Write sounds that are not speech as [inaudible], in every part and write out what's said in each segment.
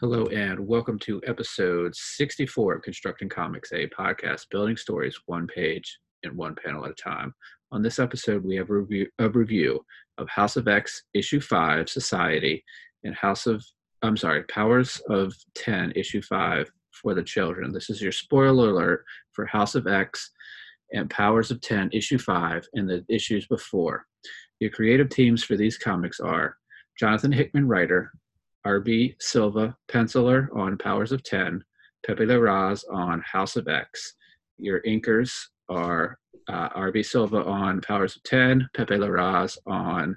Hello, and welcome to episode 64 of Constructing Comics, a podcast building stories one page and one panel at a time. On this episode, we have a review, a review of House of X, Issue 5, Society, and House of, I'm sorry, Powers of 10, Issue 5 for the Children. This is your spoiler alert for House of X and Powers of 10, Issue 5, and the issues before. Your creative teams for these comics are Jonathan Hickman, writer, RB Silva, penciler on Powers of 10, Pepe Larraz on House of X. Your inkers are uh, RB Silva on Powers of 10, Pepe Larraz on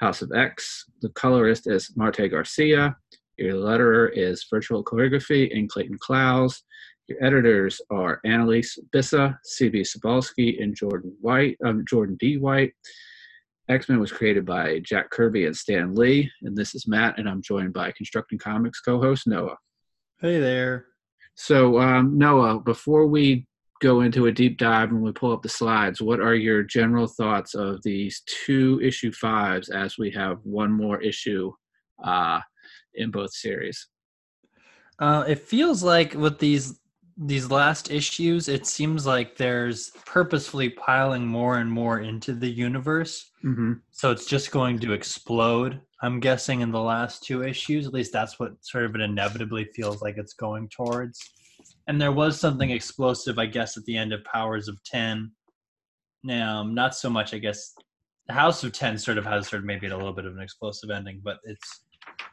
House of X. The colorist is Marte Garcia. Your letterer is Virtual Calligraphy and Clayton Cowles. Your editors are Annalise Bissa, CB Cebulski, and Jordan White, um, Jordan D. White. X Men was created by Jack Kirby and Stan Lee, and this is Matt, and I'm joined by Constructing Comics co-host Noah. Hey there. So um, Noah, before we go into a deep dive and we pull up the slides, what are your general thoughts of these two issue fives as we have one more issue uh, in both series? Uh, it feels like with these these last issues, it seems like there's purposefully piling more and more into the universe. Mm-hmm. So it's just going to explode. I'm guessing in the last two issues, at least that's what sort of it inevitably feels like it's going towards. And there was something explosive, I guess, at the end of Powers of Ten. Now, not so much, I guess. The House of Ten sort of has sort of maybe a little bit of an explosive ending, but it's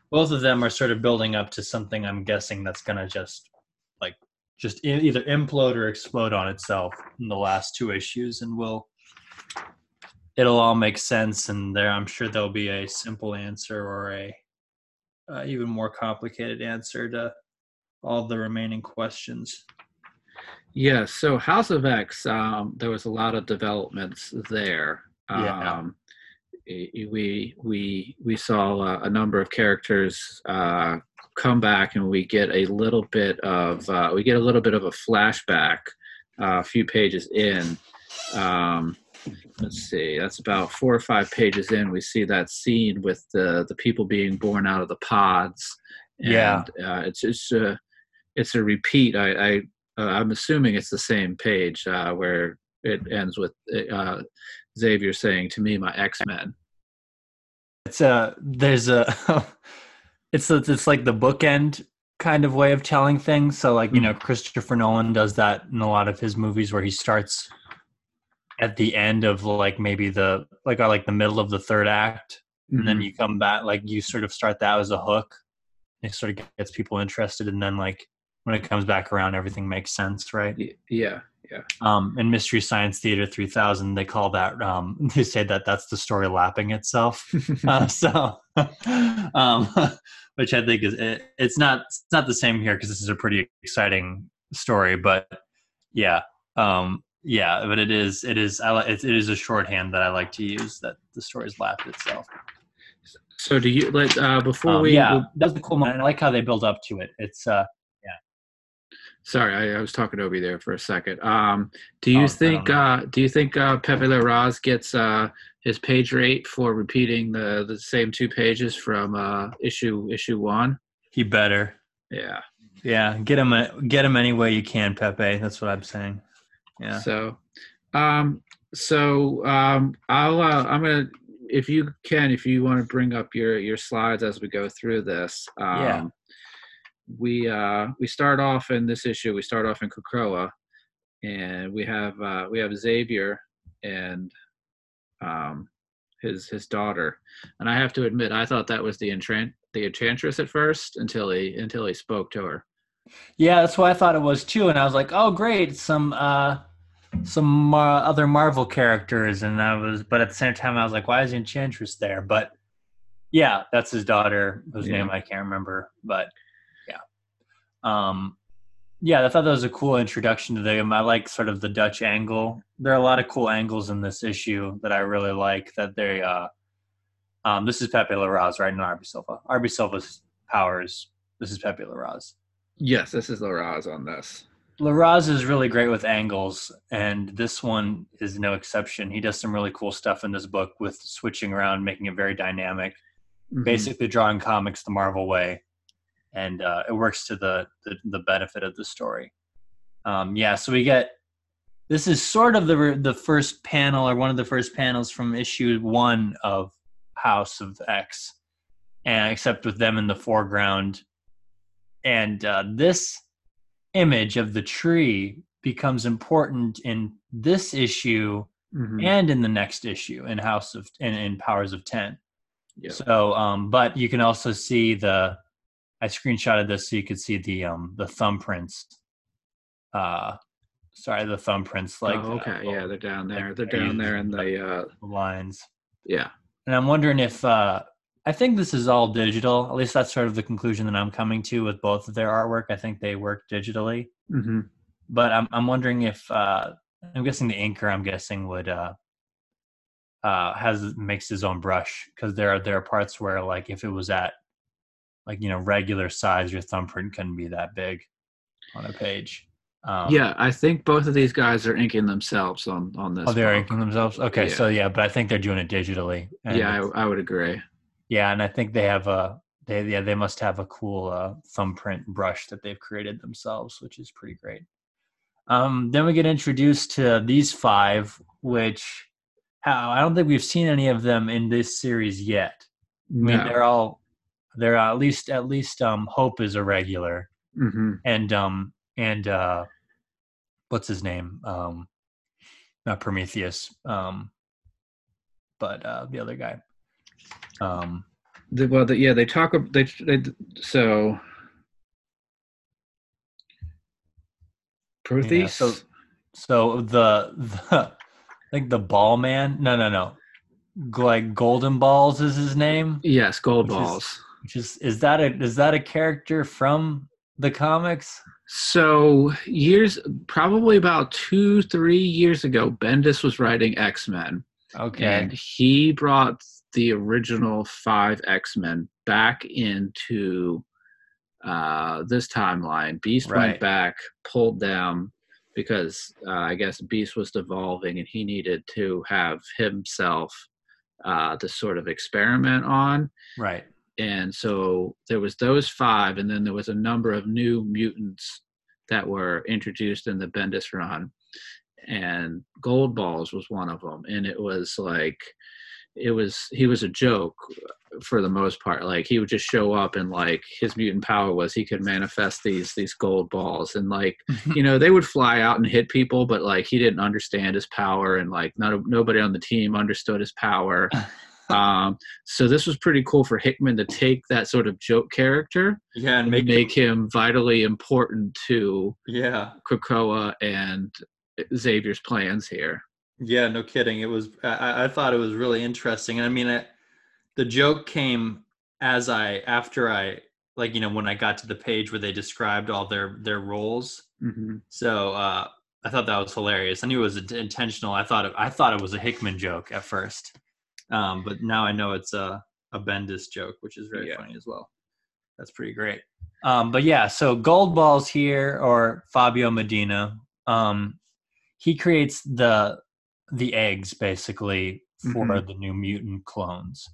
both of them are sort of building up to something. I'm guessing that's going to just like just either implode or explode on itself in the last two issues, and we'll it'll all make sense. And there, I'm sure there'll be a simple answer or a uh, even more complicated answer to all the remaining questions. Yeah, so House of X, um, there was a lot of developments there. Yeah. Um, we we we saw a, a number of characters uh, come back, and we get a little bit of uh, we get a little bit of a flashback uh, a few pages in. Um, let's see, that's about four or five pages in. We see that scene with the the people being born out of the pods. And, Yeah. uh, it's it's a it's a repeat. I, I uh, I'm assuming it's the same page uh, where it ends with uh, Xavier saying to me, "My X Men." It's a there's a [laughs] it's a, it's like the bookend kind of way of telling things. So like you know mm-hmm. Christopher Nolan does that in a lot of his movies where he starts at the end of like maybe the like or like the middle of the third act. And then mm-hmm. you come back like you sort of start that as a hook. It sort of gets people interested. And then like when it comes back around everything makes sense right? Yeah, yeah, um in mystery science theater 3000 they call that um [laughs] they say that that's the story lapping itself [laughs] uh, so [laughs] um which i think is it, it's not it's not the same here because this is a pretty exciting story but yeah um yeah but it is it is I, it, it is a shorthand that i like to use that the story's lapped itself So do you let uh, before Um, we? yeah, that's the cool moment. I like how they build up to it. It's uh, Sorry, I, I was talking over you there for a second. Um, do you Oh, think? Uh, do you think uh, Pepe Larraz gets uh, his page rate for repeating the the same two pages from uh, issue issue one? he better. Yeah. Yeah, get him a, get him any way you can, Pepe. That's what I'm saying. Yeah. So, um, so um, I'll uh, I'm gonna if you can if you want to bring up your your slides as we go through this. Um, Yeah. We uh we start off in this issue. We start off in Krakoa, and we have uh, we have Xavier and um his his daughter, and I have to admit I thought that was the enchant the enchantress at first until he until he spoke to her. Yeah, that's what I thought it was too, and I was like, oh great, some uh, some uh, other Marvel characters, and I was, but at the same time, I was like, why is Enchantress there? But yeah, that's his daughter, whose Yeah. name I can't remember, but um, yeah, I thought that was a cool introduction to them. I like sort of the Dutch angle. There are a lot of cool angles in this issue that I really like. That they, uh, um, this is Pepe Larraz, right? Not RB Silva. RB Silva's powers. This is Pepe Larraz. Yes, this is Larraz on this. Larraz is really great with angles, and this one is no exception. He does some really cool stuff in this book with switching around, making it very dynamic. Mhm. Basically, drawing comics the Marvel way. And uh, it works to the, the the benefit of the story. Um, yeah, so we get this is sort of the the first panel or one of the first panels from issue one of House of X, and except with them in the foreground, and uh, this image of the tree becomes important in this issue Mhm. and in the next issue in House of in, in Powers of Ten. Yep. So, um, but you can also see the. I screenshotted this so you could see the um the thumbprints. Uh, sorry, the thumbprints like oh, uh, okay, yeah, they're down there. like they're down there in the uh, lines. yeah. And I'm wondering if uh, I think this is all digital. At least that's sort of the conclusion that I'm coming to with both of their artwork. I think they work digitally, hmm but I'm I'm wondering if uh, I'm guessing the inker I'm guessing would uh, uh, has makes his own brush because there are there are parts where like if it was at like you know regular size, your thumbprint couldn't be that big on a page. Um, yeah, I think both of these guys are inking themselves on on this. Oh, they're book. inking themselves. Okay, Yeah. so yeah, but I think they're doing it digitally. Yeah, I, I would agree. Yeah, and I think they have a they yeah they must have a cool uh, thumbprint brush that they've created themselves, which is pretty great. Um, then we get introduced to these five, which how I don't think we've seen any of them in this series yet. I mean, No. they're all they're at least at least um, Hope is a regular, hmm and um and uh, what's his name? Um, not Prometheus, um, but uh, the other guy. Um, The, well, the, yeah, they talk. They, they so. Proteus. so- So the the [laughs] like the ball man? No, no, no. Like Golden Balls is his name. yes, gold which is- balls. Which is is that a is that a character from the comics? So years, probably about two, three years ago, Bendis was writing X Men, Okay. and he brought the original five X Men back into uh, this timeline. Beast Right. went back, pulled them because uh, I guess Beast was devolving, and he needed to have himself uh, to sort of experiment on right. And so there was those five and then there was a number of new mutants that were introduced in the bendis run. And gold balls was one of them and it was like it was he was a joke for the most part. Like he would just show up and like his mutant power was he could manifest these these gold balls. And like mm-hmm. you know they would fly out and hit people but like he didn't understand his power and like not nobody on the team understood his power [laughs] um so this was pretty cool for hickman to take that sort of joke character Yeah, and and make, him vitally important to yeah. krakoa and xavier's plans here Yeah, no kidding. It was. I, I thought it was really interesting, I mean, I, the joke came as I after I like you know when I got to the page where they described all their their roles. hmm So uh, I thought that was hilarious. I knew it was intentional. I thought it, I thought it was a Hickman joke at first, um, but now I know it's a a Bendis joke, which is very Yeah. funny as well. That's pretty great. Um, but yeah, so Gold Balls here or Fabio Medina, um, he creates the the eggs basically for Mhm. the new mutant clones,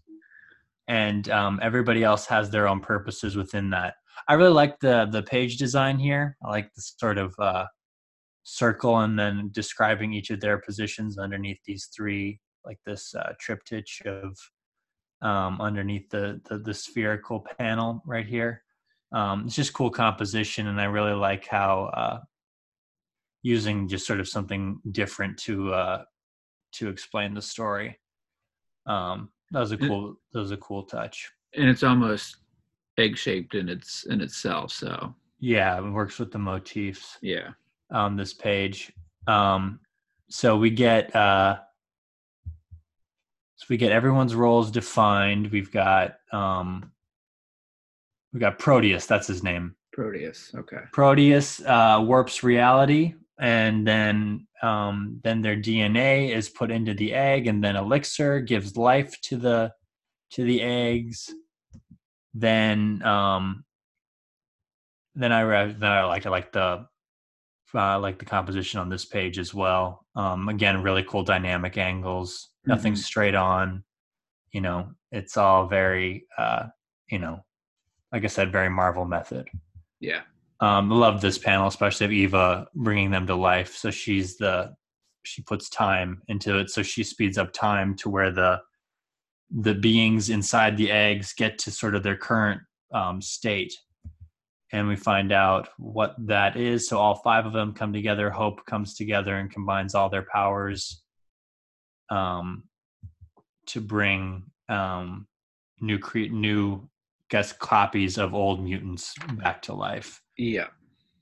and um, everybody else has their own purposes within that. I really like the the page design here. I like the sort of uh, circle and then describing each of their positions underneath these three, like this uh, triptych of um, underneath the, the the spherical panel right here. Um, it's just cool composition, and I really like how uh, using just sort of something different to uh, to explain the story. Um, that was a cool. That was a cool touch. and it's almost egg shaped in its in itself so Yeah, it works with the motifs. yeah on this page. Um, so we get uh, so we get everyone's roles defined. We've got um, we got Proteus. That's his name. proteus okay Proteus uh, warps reality, and then um, then their DNA is put into the egg, and then Elixir gives life to the to the eggs. Then um, then I re- then I like I like the uh, like the composition on this page as well. Um, again, really cool dynamic angles. Nothing Mhm. straight on. You know, it's all very uh, you know like I said, very Marvel method. Yeah. Um, I love this panel, especially of Eva bringing them to life. So she's the she puts time into it, so she speeds up time to where the the beings inside the eggs get to sort of their current um, state, and we find out what that is. So all five of them come together. Hope comes together and combines all their powers um, to bring um, new cre- new guess copies of old mutants back to life. Yeah.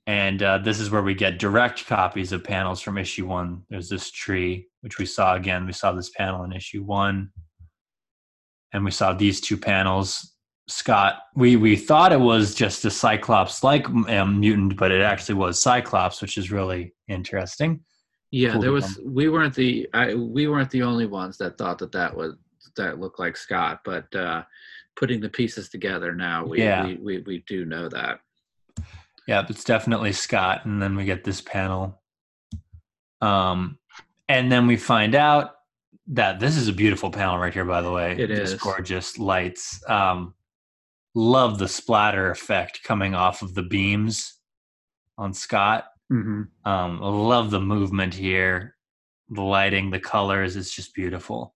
And uh, this is where we get direct copies of panels from issue one. There's this tree, which we saw again. We saw this panel in issue one, and we saw these two panels. Scott, we we thought it was just a Cyclops like um, mutant, but it actually was Cyclops, which is really interesting. Yeah, there was. We weren't the. I, we weren't the only ones that thought that that was that looked like Scott, but uh, putting the pieces together now, we Yeah. we, we we do know that. Yeah, it's definitely Scott, and then we get this panel. Um, and then we find out that this is a beautiful panel right here. By the way, It Just is. gorgeous lights. Um, love the splatter effect coming off of the beams on Scott. Mm-hmm. Um, I love the movement here, the lighting, the colors. It's just beautiful.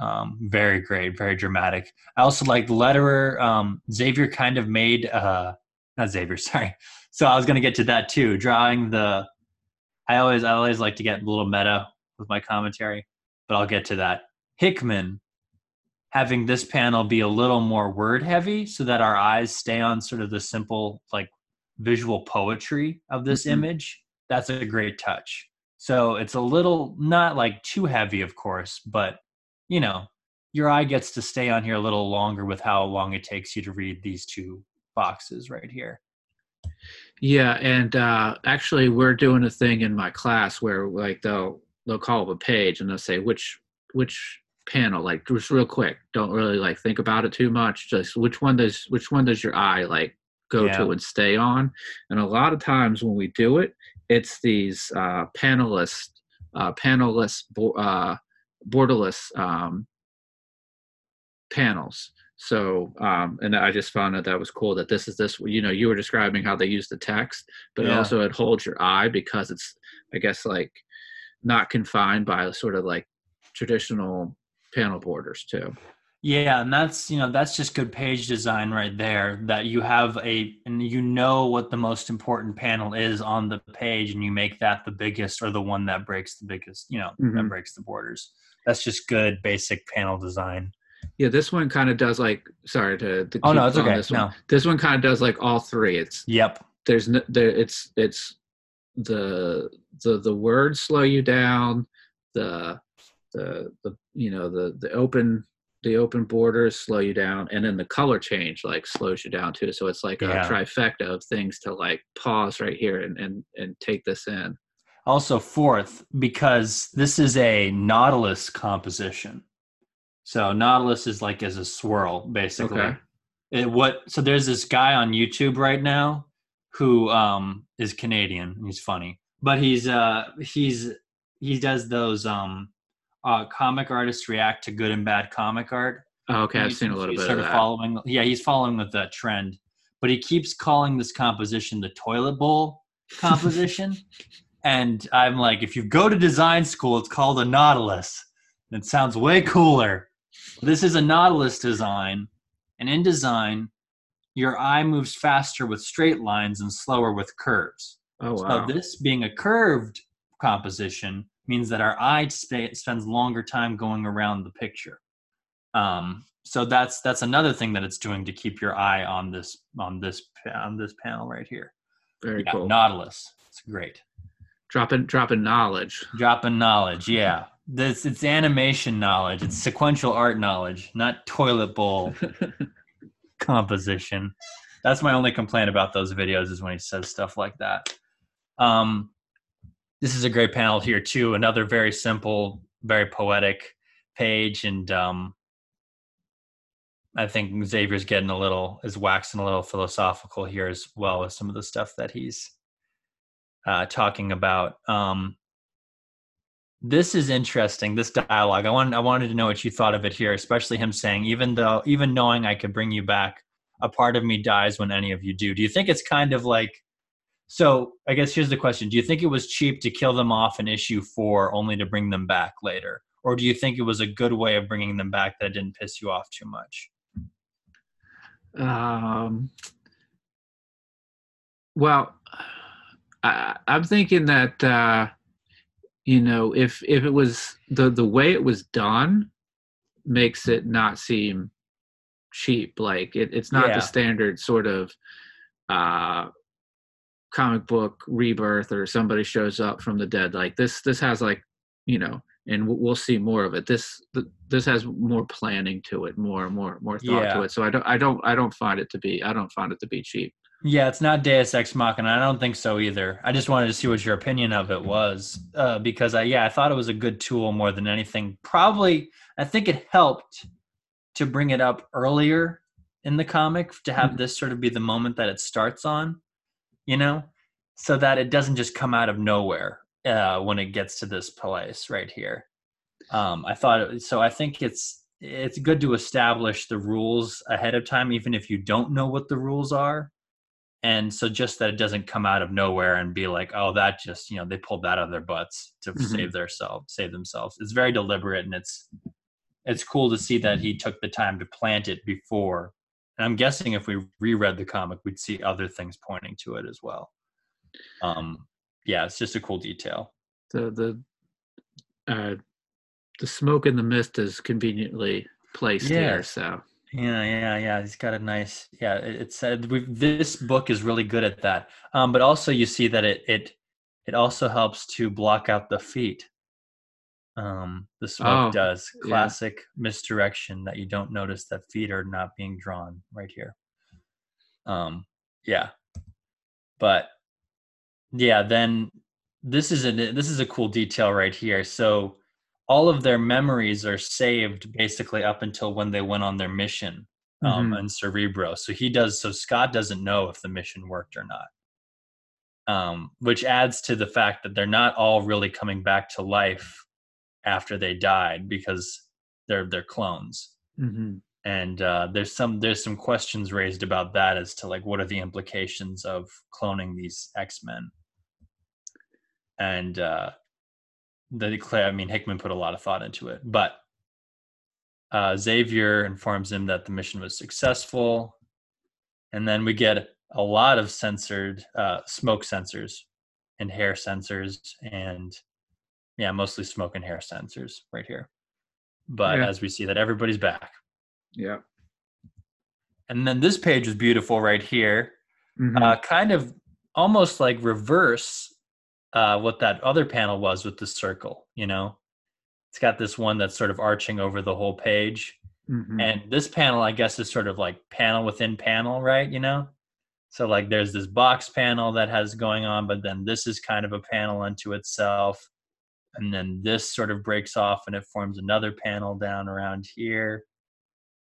Um, very great, very dramatic. I also like the letterer. Um, Xavier kind of made, uh, not Xavier, [laughs] sorry. So I was going to get to that too. Drawing the, I always, I always like to get a little meta with my commentary, but I'll get to that. Hickman having this panel be a little more word heavy so that our eyes stay on sort of the simple, like visual poetry of this Mhm. image. That's a great touch. So it's a little not like too heavy, of course, but you know, your eye gets to stay on here a little longer with how long it takes you to read these two boxes right here. Yeah, and uh, actually, we're doing a thing in my class where like they'll they'll call up a page and they'll say which which panel like just real quick. Don't really like think about it too much. Just which one does which one does your eye like go Yeah. to and stay on? And a lot of times when we do it, it's these uh, panelist uh, panelist bo- uh, borderless um, panels. So, um, and I just found that that was cool that this is this, you know, you were describing how they use the text, but Yeah. also it holds your eye because it's, I guess, like not confined by sort of like traditional panel borders too. Yeah, and that's you know that's just good page design right there. That you have a and you know what the most important panel is on the page, and you make that the biggest or the one that breaks the biggest. You know that Mhm. breaks the borders. That's just good basic panel design. Yeah, this one kind of does like, sorry to, to Oh, no, it's okay. This one. No. This one kind of does like all three. It's Yep. there's no there it's it's the the the words slow you down the the the you know the the open the open borders slow you down and then the color change like slows you down too so it's like Yeah. a trifecta of things to like pause right here and and and take this in Also, fourth, because this is a Nautilus composition. So Nautilus is like as a swirl, basically. Okay. It, what? So there's this guy on YouTube right now who um, is Canadian. He's funny, but he's uh, he's he does those um, uh, comic artists react to good and bad comic art. oh, okay i've seen a little bit sort of that following. Yeah, he's following with that trend, but he keeps calling this composition the toilet bowl [laughs] composition. and I'm like, if you go to design school, it's called a Nautilus. It sounds way cooler. This is a Nautilus design, and in design, your eye moves faster with straight lines and slower with curves. oh wow So this being a curved composition means that our eye sp- spends longer time going around the picture. Um, so that's that's another thing that it's doing to keep your eye on this on this on this panel right here. very Yeah, cool Nautilus. It's great. dropping dropping knowledge Dropping knowledge. Yeah, this it's animation knowledge. It's sequential art knowledge, not toilet bowl [laughs] composition. That's my only complaint about those videos is when he says stuff like that. Um, this is a great panel here too. Another very simple, very poetic page, and um, I think Xavier's getting a little is waxing a little philosophical here as well with some of the stuff that he's uh, talking about. Um, this is interesting. This dialogue. I wanted I wanted to know what you thought of it here, especially him saying, even though even knowing I could bring you back, a part of me dies when any of you do. Do you think it's kind of like so I guess here's the question. Do you think it was cheap to kill them off in issue 4 only to bring them back later? Or do you think it was a good way of bringing them back that didn't piss you off too much? Um, well, I, I'm thinking that uh, you know if if it was the the way it was done makes it not seem cheap. Like it, it's not Yeah. the standard sort of uh, comic book rebirth or somebody shows up from the dead. Like this this has like you know. And we'll- see more of it. This this has more planning to it, more more more thought Yeah. to it. So I don't I don't I don't find it to be I don't find it to be cheap. Yeah, it's not Deus Ex Machina. I don't think so either. I just wanted to see what your opinion of it was, uh, because I yeah I thought it was a good tool more than anything. Probably I think it helped to bring it up earlier in the comic to have Mhm. this sort of be the moment that it starts on, you know, so that it doesn't just come out of nowhere uh, when it gets to this place right here. Um, I thought it, so. I think it's it's good to establish the rules ahead of time, even if you don't know what the rules are and so just that it doesn't come out of nowhere and be like oh that just you know they pulled that out of their butts to Mhm. save themselves, save themselves it's very deliberate and it's it's cool to see that he took the time to plant it before and i'm guessing if we reread the comic we'd see other things pointing to it as well um yeah it's just a cool detail the the uh the smoke and the mist is conveniently placed here Yes. so Yeah, yeah, yeah. He's got a nice. Yeah, it, it said we this book is really good at that. Um, but also you see that it it it also helps to block out the feet. Um, the smoke Oh, does yeah. classic misdirection that you don't notice that feet are not being drawn right here. Um, yeah, but yeah, then this is a this is a cool detail right here. So all of their memories are saved basically up until when they went on their mission um, Mhm. and Cerebro. So he does. So Scott doesn't know if the mission worked or not, um, which adds to the fact that they're not all really coming back to life after they died because they're they're clones. hmm And uh, there's some there's some questions raised about that as to like what are the implications of cloning these X Men. And uh, the I mean Hickman put a lot of thought into it, but uh, Xavier informs him that the mission was successful, and then we get a lot of censored uh, smoke sensors and hair sensors, and yeah, mostly smoke and hair sensors right here. But Yeah. as we see that everybody's back, yeah and then this page is beautiful right here, Mhm. uh, kind of almost like reverse uh, what that other panel was with the circle. You know, it's got this one that's sort of arching over the whole page. Mhm. and this panel i guess is sort of like panel within panel right you know so like there's this box panel that has going on but then this is kind of a panel unto itself and then this sort of breaks off and it forms another panel down around here.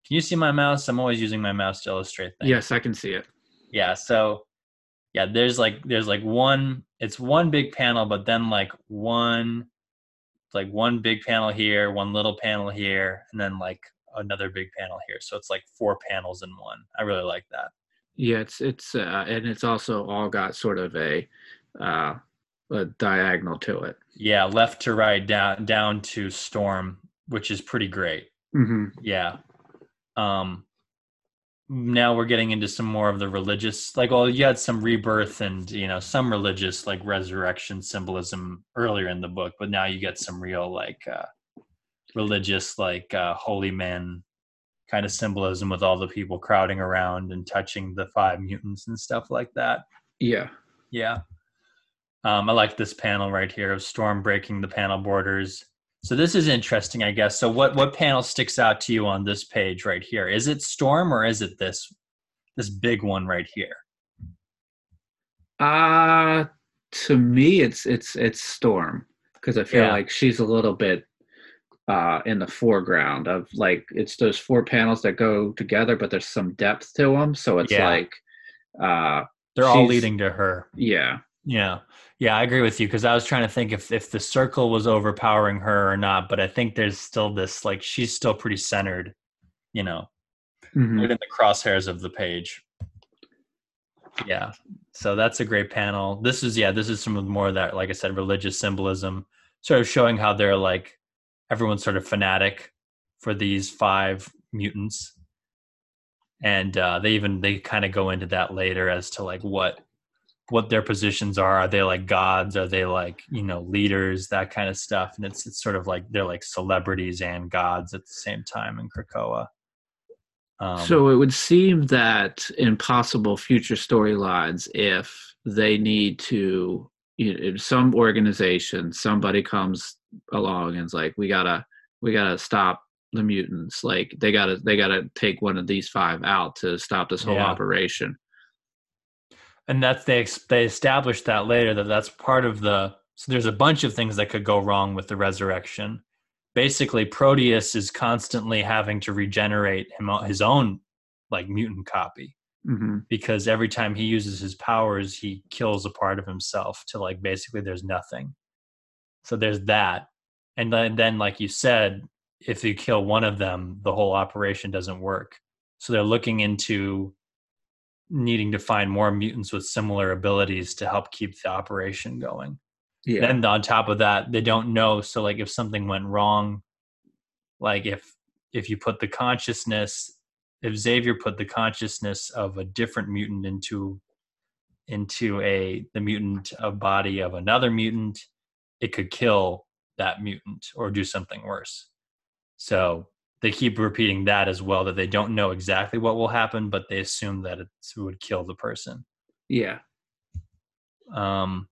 Can you see my mouse? I'm always using my mouse to illustrate things. Yes i can see it. Yeah so yeah there's like there's like one it's one big panel but then like one like one big panel here one little panel here and then like another big panel here. So it's like four panels in one. I really like that. Yeah it's it's uh and it's also all got sort of a uh a diagonal to it. Yeah left to right down down to storm which is pretty great. Hmm yeah. Um now we're getting into some more of the religious like well you had some rebirth and you know some religious like resurrection symbolism earlier in the book but now you get some real like uh religious like uh holy man kind of symbolism with all the people crowding around and touching the five mutants and stuff like that. Yeah. Yeah. Um, I like this panel right here of Storm breaking the panel borders. So this is interesting, I guess. So what what panel sticks out to you on this page right here? Is it Storm or is it this this big one right here? uh to me it's it's it's storm because i feel Yeah. like she's a little bit uh in the foreground of like it's those four panels that go together but there's some depth to them so it's Yeah. like uh They're all leading to her. yeah Yeah. Yeah, I agree with you because I was trying to think if if the circle was overpowering her or not, but I think there's still this like she's still pretty centered, you know. Mhm. right in the crosshairs of the page. Yeah. So that's a great panel. This is yeah, this is some of more of that, like I said, religious symbolism, sort of showing how they're like everyone's sort of fanatic for these five mutants. And uh, they even they kind of go into that later as to like what what their positions are. Are they like gods? Are they like you know leaders? That kind of stuff. And it's it's sort of like they're like celebrities and gods at the same time in Krakoa. Um, so it would seem that in possible future storylines, if they need to, you know, some organization, somebody comes along and is like, "We gotta, we gotta stop the mutants. Like they gotta, they gotta take one of these five out to stop this whole Yeah. operation." And that's they they established that later that that's part of the so there's a bunch of things that could go wrong with the resurrection. Basically proteus is constantly having to regenerate him his own like mutant copy. Hmm because every time he uses his powers he kills a part of himself to like basically there's nothing. So there's that. And then, then like you said if you kill one of them the whole operation doesn't work. So they're looking into needing to find more mutants with similar abilities to help keep the operation going Yeah. then on top of that they don't know so like if something went wrong like if if you put the consciousness if xavier put the consciousness of a different mutant into into a the mutant a body of another mutant it could kill that mutant or do something worse so they keep repeating that as well that they don't know exactly what will happen but they assume that it would kill the person yeah. um,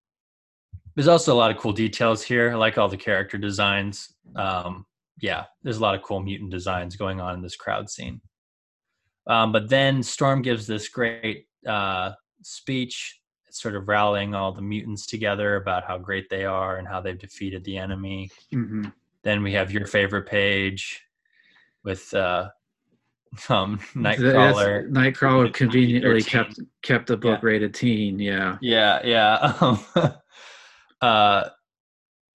there's also a lot of cool details here. I like all the character designs. Um, yeah, there's a lot of cool mutant designs going on in this crowd scene. Um, but then Storm gives this great uh, speech, sort of rallying all the mutants together about how great they are and how they've defeated the enemy. hmm Then we have your favorite page with uh, [laughs] um, That's- Nightcrawler. Nightcrawler conveniently kept kept the book rated teen. Yeah. Yeah, yeah. [laughs] Um, uh,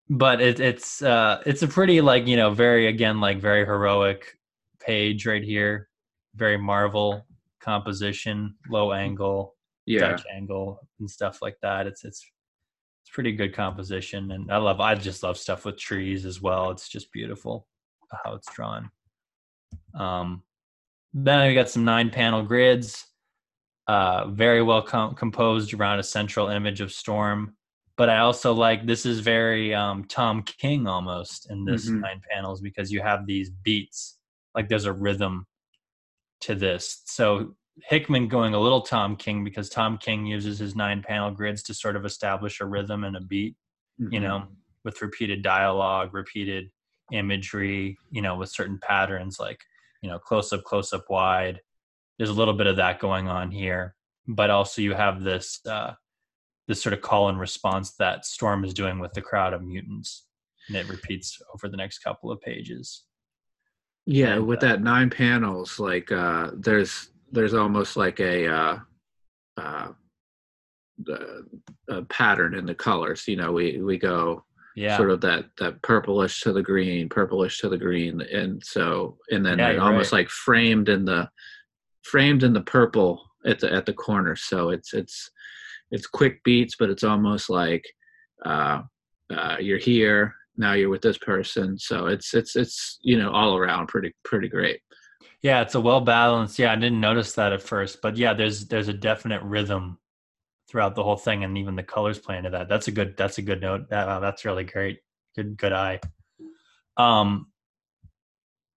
but it, it's uh, it's a pretty like you know very again like very heroic page right here. Very Marvel composition, low angle, Yeah. Dutch angle, and stuff like that. It's it's it's pretty good composition, and I love I just love stuff with trees as well. It's just beautiful how it's drawn. Um, then we got some nine panel grids uh, very well com- composed around a central image of Storm. But I also like this is very um, Tom King almost in this Mhm. nine panels because you have these beats, like there's a rhythm to this. So Hickman going a little Tom King because Tom King uses his nine panel grids to sort of establish a rhythm and a beat, you Mhm. know, with repeated dialogue, repeated imagery, you know, with certain patterns like, you know, close up, close up, wide. There's a little bit of that going on here, but also you have this uh, this sort of call and response that Storm is doing with the crowd of mutants, and it repeats over the next couple of pages. Yeah, And, with uh, that nine panels, like uh there's there's almost like a uh uh the a pattern in the colors. You know, we we go Yeah, sort of that that purplish to the green, purplish to the green, and so and then Yeah, like almost right. like framed in the framed in the purple at the at the corner. So it's it's it's quick beats, but it's almost like uh, uh, you're here now. You're with this person, so it's it's it's you know all around pretty pretty great. yeah, it's a well balanced. Yeah, I didn't notice that at first, but yeah, there's there's a definite rhythm throughout the whole thing, and even the colors play into that. That's a good that's a good note. Wow, that's really great. Good good eye. Um,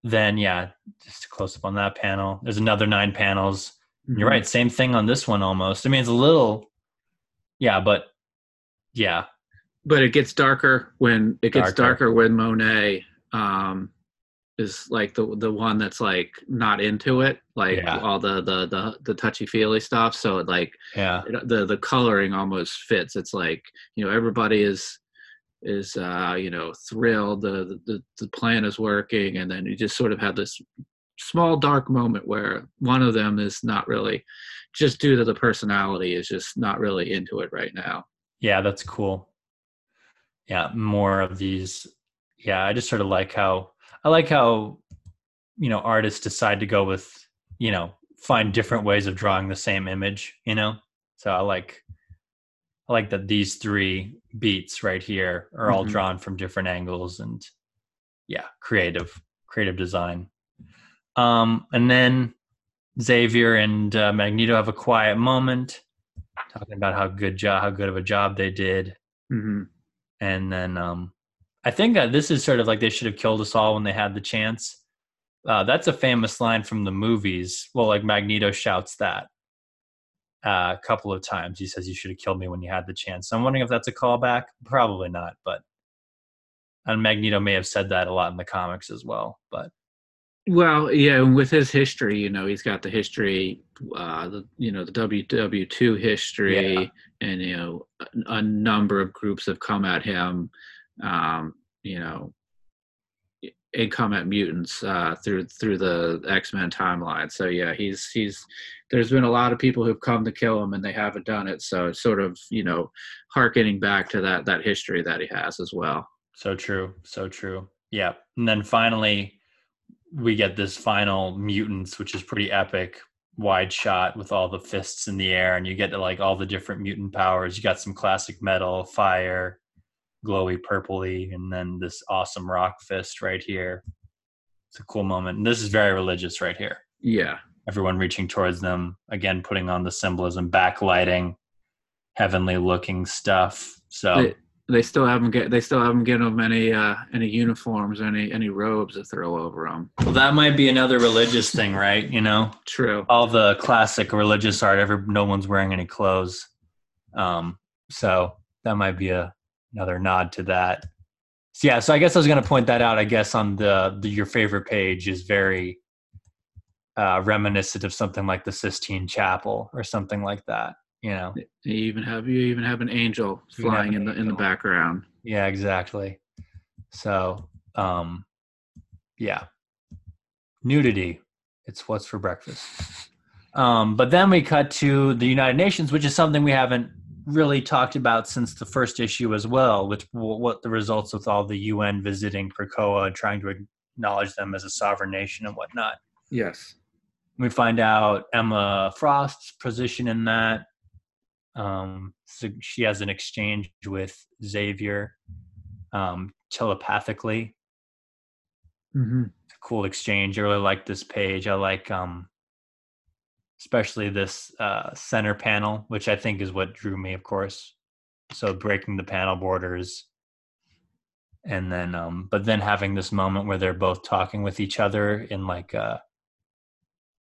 then yeah, just to close up on that panel. There's another nine panels. You're Mhm. right. Same thing on this one almost. I mean, it's a little, yeah, but yeah, but it gets darker when it gets Darker. darker when Monet um is like the the one that's like not into it like Yeah. all the the the, the touchy feely stuff so it like yeah, it, the the coloring almost fits it's like you know everybody is is uh you know thrilled the the the plan is working and then you just sort of have this small dark moment where one of them is not really just due to the personality is just not really into it right now yeah. That's cool. Yeah, more of these. Yeah, I just sort of like how I like how you know artists decide to go with you know, find different ways of drawing the same image, you know? So I like I like that these three beats right here are all Mhm. drawn from different angles and yeah, creative, creative design. Um, and then Xavier and uh, Magneto have a quiet moment, talking about how good job, how good of a job they did, hmm and then um, I think that this is sort of like they should have killed us all when they had the chance. Uh, that's a famous line from the movies. Well, like Magneto shouts that uh, a couple of times. He says, "You should have killed me when you had the chance." So I'm wondering if that's a callback. Probably not, but and Magneto may have said that a lot in the comics as well. But Well, yeah, and with his history, you know, he's got the history, uh, the you know the WW two history, Yeah. and you know a, a number of groups have come at him, um, you know, at mutants uh, through through the X Men timeline. So yeah, he's he's there's been a lot of people who've come to kill him and they haven't done it. So it's sort of you know harkening back to that that history that he has as well. So true. So true. Yeah. And then finally, we get this final mutants, which is pretty epic. Wide shot with all the fists in the air, and you get to like all the different mutant powers. You got some classic metal, fire, glowy purpley, and then this awesome rock fist right here. It's a cool moment. And this is very religious right here. Yeah. Everyone reaching towards them, again, putting on the symbolism, backlighting, heavenly looking stuff. So They- they still haven't get they still haven't given them any uh any uniforms or any any robes to throw over them Well, that might be another religious thing, right? You know, true all the classic religious art, every no one's wearing any clothes. Um, so that might be a another nod to that. So yeah, so I guess I was going to point that out. I guess on the, the your favorite page is very uh, reminiscent of something like the Sistine Chapel or something like that. You know, you even have you even have an angel flying an in the in the background Yeah, exactly. So, um, yeah, nudity. It's what's for breakfast. Um, but then we cut to the United Nations, which is something we haven't really talked about since the first issue as well, which what the results with all the UN visiting Krakoa trying to acknowledge them as a sovereign nation and whatnot. yes We find out Emma Frost's position in that. Um, so she has an exchange with Xavier um, telepathically. mm-hmm. It's a cool exchange. I really like this page. I like um, especially this uh, center panel, which I think is what drew me, of course. So breaking the panel borders, and then um, but then having this moment where they're both talking with each other in like uh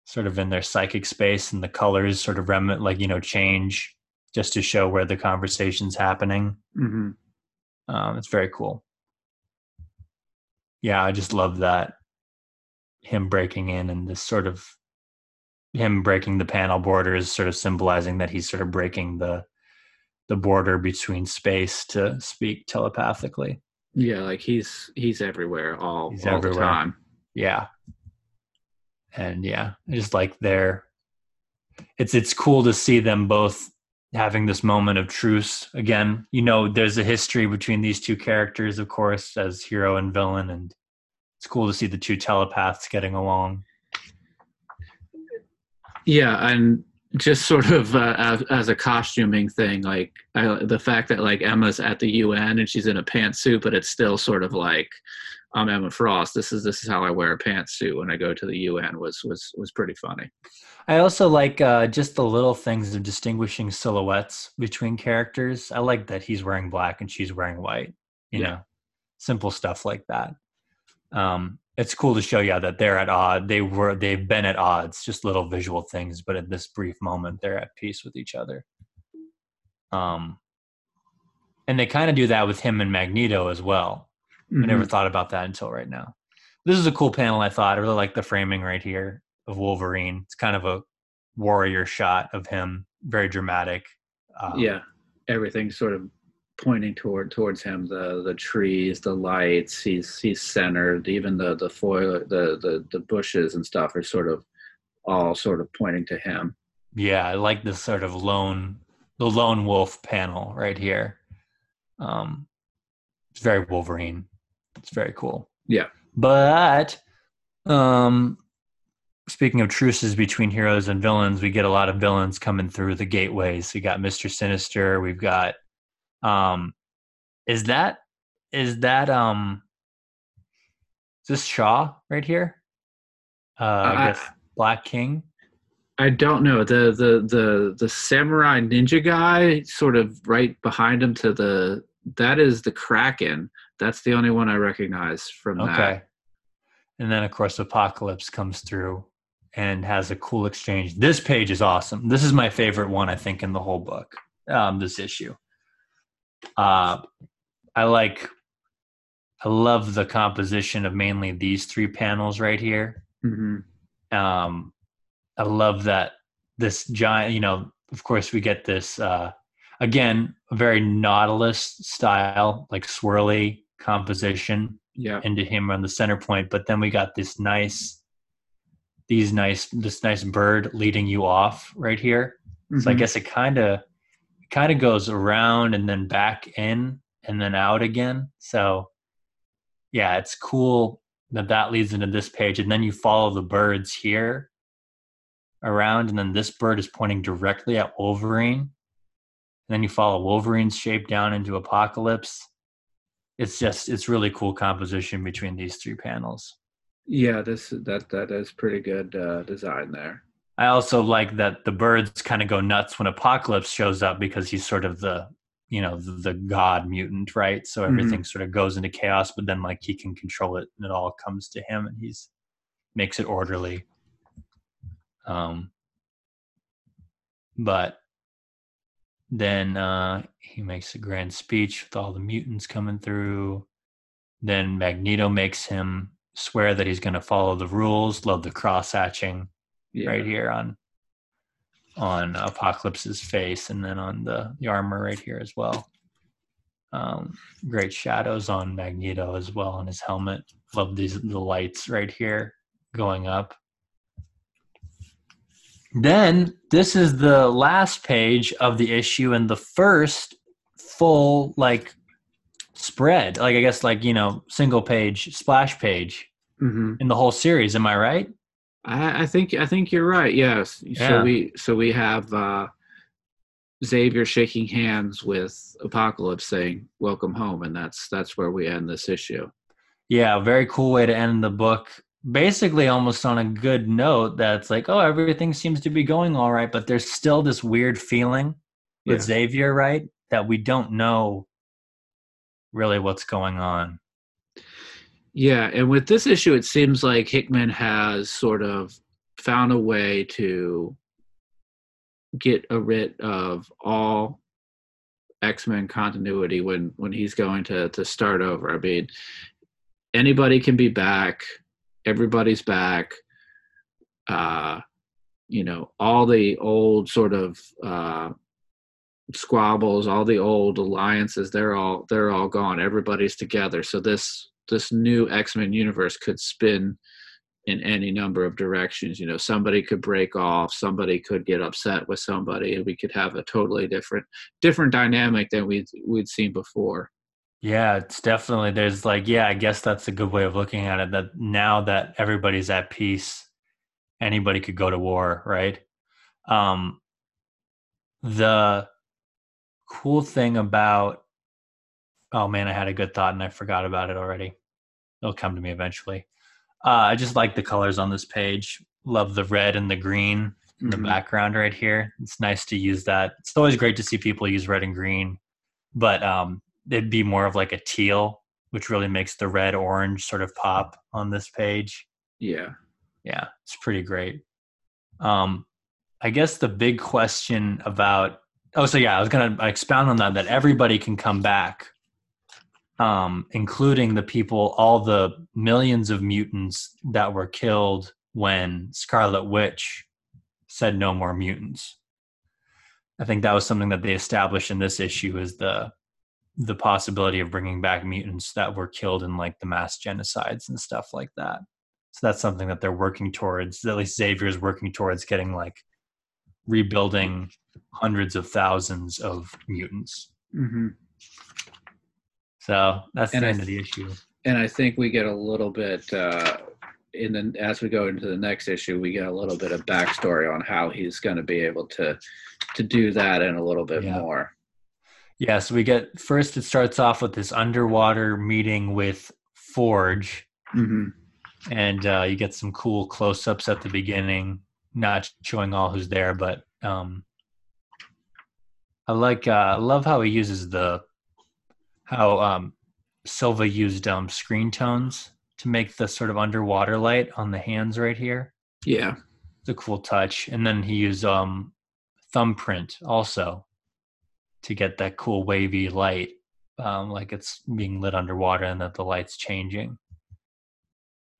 sort of in their psychic space, and the colors sort of remnant, like you know change just to show where the conversation's happening. Mm-hmm. Um, it's very cool. Yeah, I just love that him breaking in and this sort of him breaking the panel borders, sort of symbolizing that he's sort of breaking the the border between space to speak telepathically. yeah like he's he's everywhere all, He's all everywhere. the time Yeah, and yeah, just like their. It's it's cool to see them both having this moment of truce again. You know, there's a history between these two characters, of course, as hero and villain, and it's cool to see the two telepaths getting along. Yeah and just sort of uh, as, as a costuming thing like I, the fact that like emma's at the un and she's in a pantsuit but it's still sort of like i'm emma frost this is this is how i wear a pantsuit when i go to the un was was was pretty funny I also like uh, just the little things of distinguishing silhouettes between characters. I like that he's wearing black and she's wearing white. You Yeah. know, simple stuff like that. Um, it's cool to show you that they're at odd. They were they've been at odds. Just little visual things, but at this brief moment, they're at peace with each other. Um, and they kind of do that with him and Magneto as well. I never Mhm. thought about that until right now. This is a cool panel. I thought I really like the framing right here of Wolverine. It's kind of a warrior shot of him, very dramatic. Um, yeah everything sort of pointing toward towards him the the trees the lights he's he's centered even the the foil the the, the bushes and stuff are sort of all sort of pointing to him yeah. I like this sort of lone, the lone wolf panel right here. Um, it's very Wolverine. It's very cool. Yeah. but um, speaking of truces between heroes and villains, we get a lot of villains coming through the gateways. We got Mister Sinister. We've got, um, is that is that um, is this Shaw right here? Uh, I, I guess Black King. I don't know the the the the samurai ninja guy, sort of right behind him to the that is the Kraken. That's the only one I recognize from that. okay. that. And then of course Apocalypse comes through and has a cool exchange. This page is awesome. This is my favorite one I think in the whole book. Um, this issue. Uh, I like. I love the composition of mainly these three panels right here. Mm-hmm. Um, I love that this giant. You know, of course, we get this uh, again, a very Nautilus style, like swirly composition yeah. into him on the center point. But then we got this nice, these nice, this nice bird leading you off right here. Mm-hmm. So I mm-hmm. guess it kind of, kind of goes around and then back in and then out again. So yeah, it's cool that that leads into this page. And then you follow the birds here around, and then this bird is pointing directly at Wolverine and then you follow Wolverine's shape down into Apocalypse. It's just it's really cool composition between these three panels. Yeah, this that that is pretty good uh, design there. I also like that the birds kind of go nuts when Apocalypse shows up because he's sort of the you know the, the god mutant, right? So mm-hmm. everything mm-hmm. sort of goes into chaos, but then like he can control it, and it all comes to him, and he's makes it orderly. Um, but then uh, he makes a grand speech with all the mutants coming through. Then Magneto makes him swear that he's going to follow the rules. Love the cross hatching yeah. right here on on Apocalypse's face, and then on the the armor right here as well. Um, great shadows on Magneto as well on his helmet. Love these the lights right here going up. Then this is the last page of the issue and the first full like spread, like I guess like you know single page splash page mm-hmm. in the whole series. Am I right? I, I, think I think you're right. Yes. Yeah. So we so we have uh, Xavier shaking hands with Apocalypse, saying "Welcome home," and that's that's where we end this issue. Yeah, very cool way to end the book basically almost on a good note that's like, oh, everything seems to be going all right, but there's still this weird feeling with yeah. Xavier, right? That we don't know really what's going on. Yeah, and with this issue, it seems like Hickman has sort of found a way to get a rid of all X-Men continuity when when he's going to to start over. I mean, anybody can be back everybody's back. Uh, you know, all the old sort of uh, squabbles, all the old alliances, they're all they're all gone. Everybody's together. So this this new X-Men universe could spin in any number of directions. You know, somebody could break off, somebody could get upset with somebody, and we could have a totally different different dynamic than we we'd seen before. Yeah, it's definitely there's like yeah, I guess that's a good way of looking at it that now that everybody's at peace, anybody could go to war, right? Um the cool thing about oh man, I had a good thought and I forgot about it already. It'll come to me eventually. Uh, I just like the colors on this page. Love the red and the green in the mm-hmm. background right here. It's nice to use that. It's always great to see people use red and green, but um, it'd be more of like a teal, which really makes the red orange sort of pop on this page. Yeah. Yeah, it's pretty great. Um, I guess the big question about oh, so yeah, I was gonna expound on that that everybody can come back, um, including the people, all the millions of mutants that were killed when Scarlet Witch said no more mutants. I think that was something that they established in this issue is the the possibility of bringing back mutants that were killed in like the mass genocides and stuff like that. So that's something that they're working towards. At least Xavier is working towards getting like rebuilding hundreds of thousands of mutants. Mm-hmm. So that's and the end of the issue. And I think we get a little bit uh, in the, as we go into the next issue, we get a little bit of backstory on how he's going to be able to to do that and a little bit Yeah. more. Yeah, so we get first. It starts off with this underwater meeting with Forge, hmm and uh, you get some cool close-ups at the beginning, not showing all who's there, but um, I like. Uh, I love how he uses the how um, Silva used um, screen tones to make the sort of underwater light on the hands right here. Yeah. It's a cool touch, and then he used um, thumbprint also to get that cool wavy light, um, like it's being lit underwater and that the light's changing.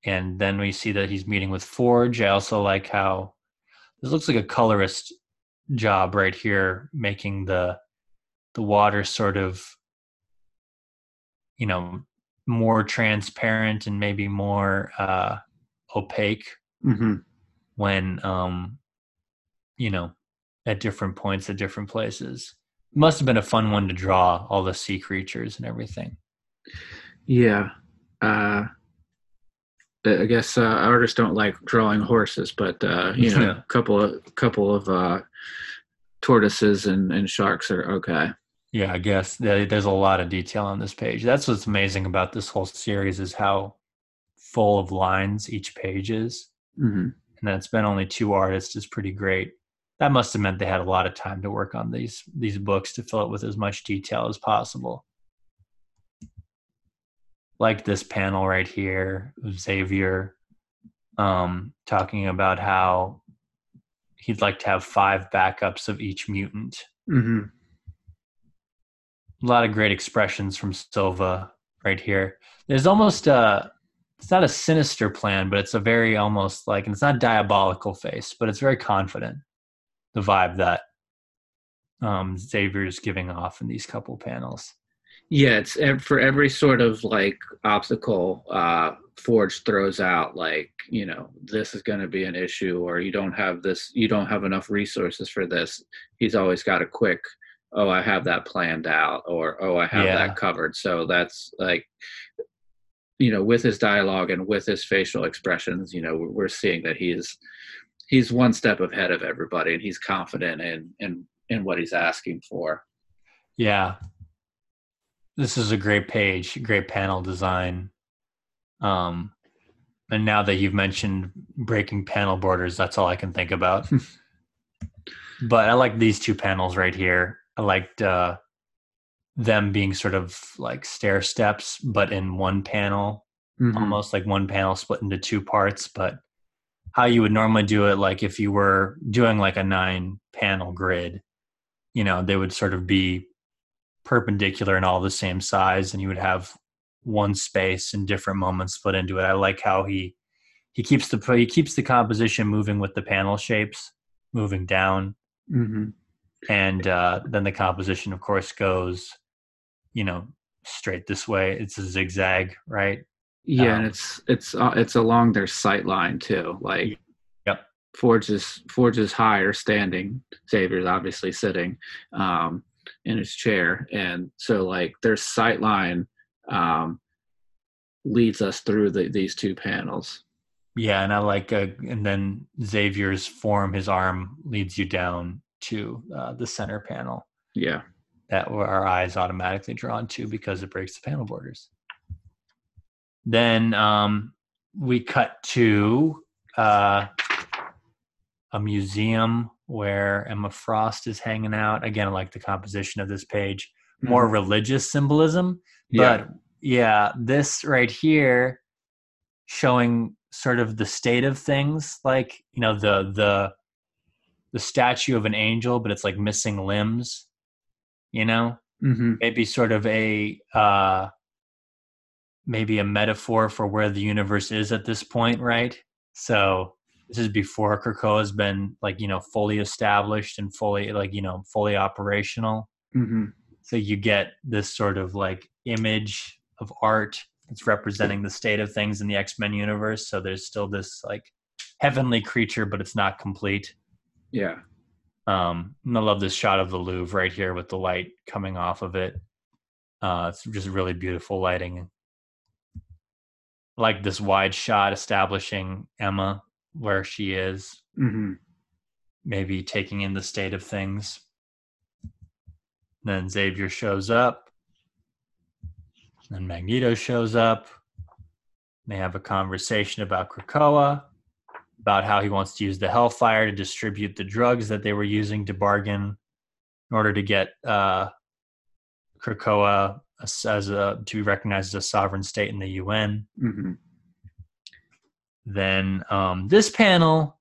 And then we see that he's meeting with Forge. I also like how this looks like a colorist job right here, making the the water sort of, you know, more transparent and maybe more uh, opaque hmm when um you know at different points at different places must have been a fun one to draw all the sea creatures and everything Yeah. Uh, I guess uh, artists don't like drawing horses, but uh, you know, Yeah. [laughs] a couple of couple of uh, tortoises and, and sharks are okay. Yeah i guess there's a lot of detail on this page. That's what's amazing about this whole series is how full of lines each page is. Hmm and that it's been only two artists is pretty great. That must have meant they had a lot of time to work on these these books to fill it with as much detail as possible. Like this panel right here of xavier um, talking about how he'd like to have five backups of each mutant. Hmm a lot of great expressions from silva right here there's almost a it's not a sinister plan but it's a very almost like and it's not diabolical face but it's very confident the vibe that um xavier's giving off in these couple panels Yeah, it's for every sort of like obstacle uh, Forge throws out, like you know, this is going to be an issue, or you don't have this, you don't have enough resources for this. He's always got a quick, oh, I have that planned out, or oh, I have Yeah. that covered. So that's like, you know, with his dialogue and with his facial expressions, you know, we're- we're seeing that he's he's one step ahead of everybody, and he's confident in in in what he's asking for. yeah this is a great page great panel design um and now that you've mentioned breaking panel borders that's all i can think about [laughs] but i like these two panels right here i liked uh them being sort of like stair steps but in one panel Mhm. almost like one panel split into two parts but how you would normally do it like if you were doing like a nine panel grid you know they would sort of be perpendicular and all the same size and you would have one space and different moments split into it i like how he he keeps the he keeps the composition moving with the panel shapes moving down Mhm. And uh, then the composition of course goes you know straight this way it's a zigzag right Yeah, Um, and it's it's uh, it's along their sight line too. Like, Yep. Forge is Forge is high or standing. Xavier's obviously sitting um, in his chair, and so like their sight line um, leads us through the, these two panels. Yeah, and I like, uh, and then Xavier's form, his arm leads you down to uh, the center panel Yeah. that our eyes automatically drawn to because it breaks the panel borders. Then um, we cut to uh, a museum where Emma Frost is hanging out. Again, I like the composition of this page. More religious symbolism, Mm-hmm. Yeah. but yeah, this right here showing sort of the state of things, like you know the the the statue of an angel, but it's like missing limbs. You know, hmm maybe sort of a uh, maybe a metaphor for where the universe is at this point, right? So this is before Krakoa has been like you know fully established and fully like you know fully operational. Hmm so you get this sort of like image of art that's representing the state of things in the x-men universe. So there's still this like heavenly creature but it's not complete Yeah. um and i love this shot of the louvre right here with the light coming off of it uh it's just really beautiful lighting like this wide shot establishing Emma where she is, hmm maybe taking in the state of things. Then Xavier shows up. Then Magneto shows up. They have a conversation about Krakoa, about how he wants to use the Hellfire to distribute the drugs that they were using to bargain in order to get uh, Krakoa as, as a to be recognized as a sovereign state in the UN. hmm Then um, this panel,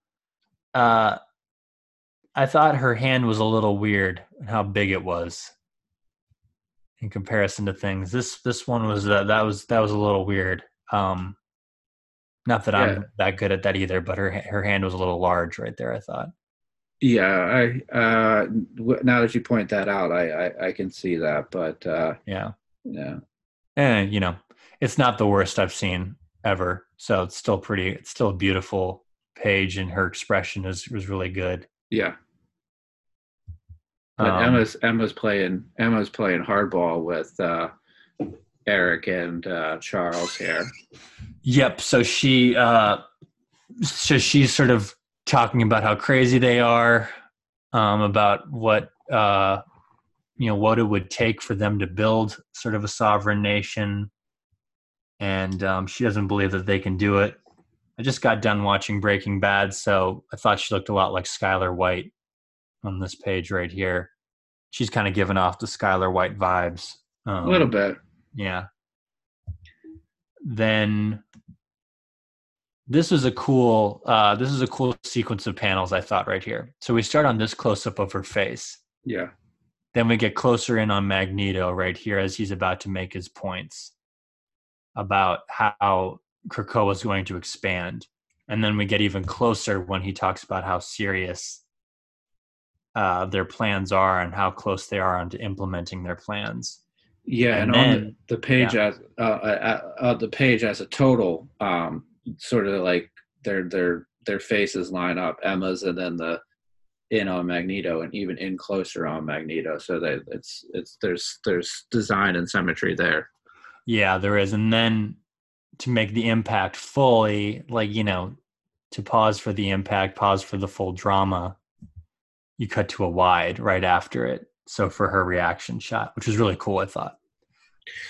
uh, I thought her hand was a little weird and how big it was in comparison to things. This this one was uh, that was that was a little weird. Um, not that Yeah. I'm that good at that either, but her her hand was a little large right there. I thought. Yeah, I uh, w- now that you point that out, I I, I can see that, but uh, Yeah, yeah, and you know, it's not the worst I've seen ever. So it's still pretty. It's still a beautiful page, and her expression is was really good. yeah. But Um, Emma's Emma's playing Emma's playing hardball with uh, Eric and uh, Charles here. Yep. So she, uh, so she's sort of talking about how crazy they are, um, about what, uh, you know, what it would take for them to build sort of a sovereign nation, and um, she doesn't believe that they can do it. I just got done watching Breaking Bad, so I thought she looked a lot like Skyler White on this page right here. She's kind of giving off the Skyler White vibes. Um, A little bit. Yeah. Then this is a cool uh this is a cool sequence of panels I thought right here. So we start on this close up of her face. Yeah. Then we get closer in on Magneto right here as he's about to make his points about how Krakoa is going to expand. And then we get even closer when he talks about how serious uh, their plans are and how close they are onto implementing their plans. Yeah, And and, on then- the, the page as uh, uh, uh, the page as a total, um, sort of like their their their faces line up, Emma's, and then the in on Magneto, and even in closer on Magneto. So that it's it's there's there's design and symmetry there. Yeah, there is. And then to make the impact fully, like, you know, to pause for the impact, pause for the full drama, you cut to a wide right after it. So for her reaction shot, which was really cool, I thought.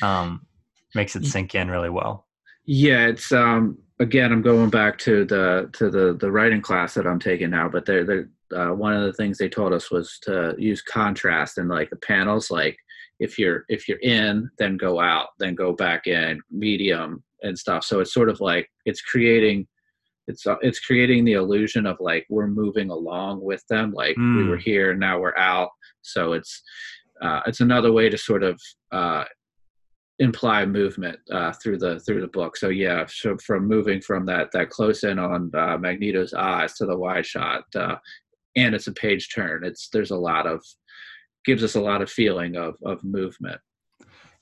Um, makes it sink in really well. Yeah, it's um again I'm going back to the to the the writing class that I'm taking now, but they're they're uh, one of the things they told us was to use contrast in like the panels like if you're if you're in then go out then go back in medium and stuff so it's sort of like it's creating it's uh, it's creating the illusion of like we're moving along with them like we Mm. were here now we're out so it's uh, it's another way to sort of uh, imply movement uh, through the through the book. So yeah, so from moving from that that close in on uh, Magneto's eyes to the wide shot, uh, and it's a page turn. It's there's a lot of gives us a lot of feeling of of movement.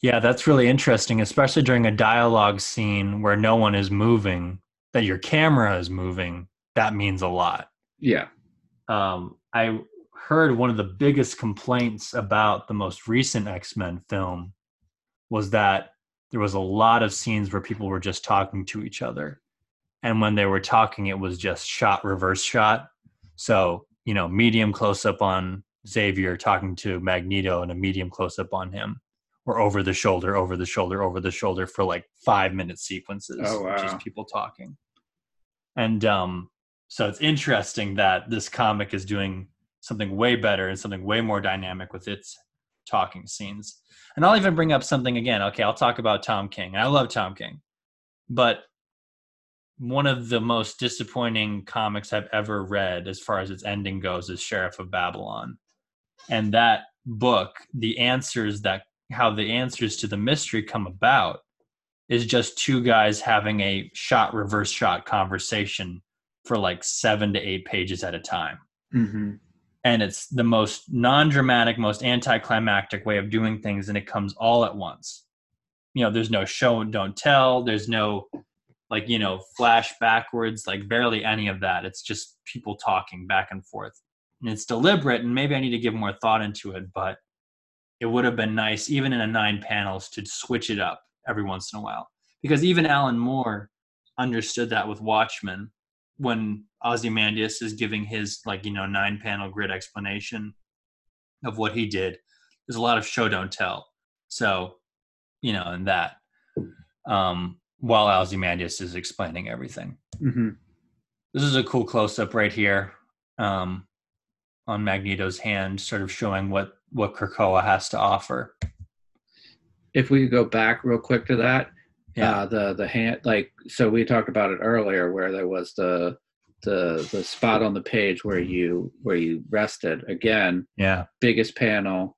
Yeah, that's really interesting, especially during a dialogue scene where no one is moving, that your camera is moving. That means a lot. Yeah, um, I heard one of the biggest complaints about the most recent X Men film was that there was a lot of scenes where people were just talking to each other. And when they were talking, it was just shot, reverse shot. So, you know, medium close up on Xavier talking to Magneto and a medium close up on him, or over the shoulder, over the shoulder, over the shoulder for like five minute sequences, Oh, wow. just people talking. And um, so it's interesting that this comic is doing something way better and something way more dynamic with its talking scenes. And I'll even bring up something again. Okay, I'll talk about Tom King. I love Tom King. But one of the most disappointing comics I've ever read as far as its ending goes is Sheriff of Babylon. And that book, the answers that how the answers to the mystery come about is just two guys having a shot reverse shot conversation for like 7 to 8 pages at a time. Mm-hmm. and it's the most non-dramatic most anticlimactic way of doing things and it comes all at once. You know there's no show and don't tell. There's no like you know flash backwards like barely any of that. It's just people talking back and forth. And it's deliberate and maybe i need to give more thought into it but it would have been nice even in a nine panels to switch it up every once in a while because even alan moore understood that with Watchmen when Ozymandias is giving his like you know nine panel grid explanation of what he did. There's a lot of show don't tell. So, you know, in that, um, while Ozymandias is explaining everything. Mm-hmm. This is a cool close up right here um, on Magneto's hand, sort of showing what what Krakoa has to offer. If we could go back real quick to that, Yeah. uh, the the hand like so we talked about it earlier where there was the the the spot on the page where you where you rested again yeah. biggest panel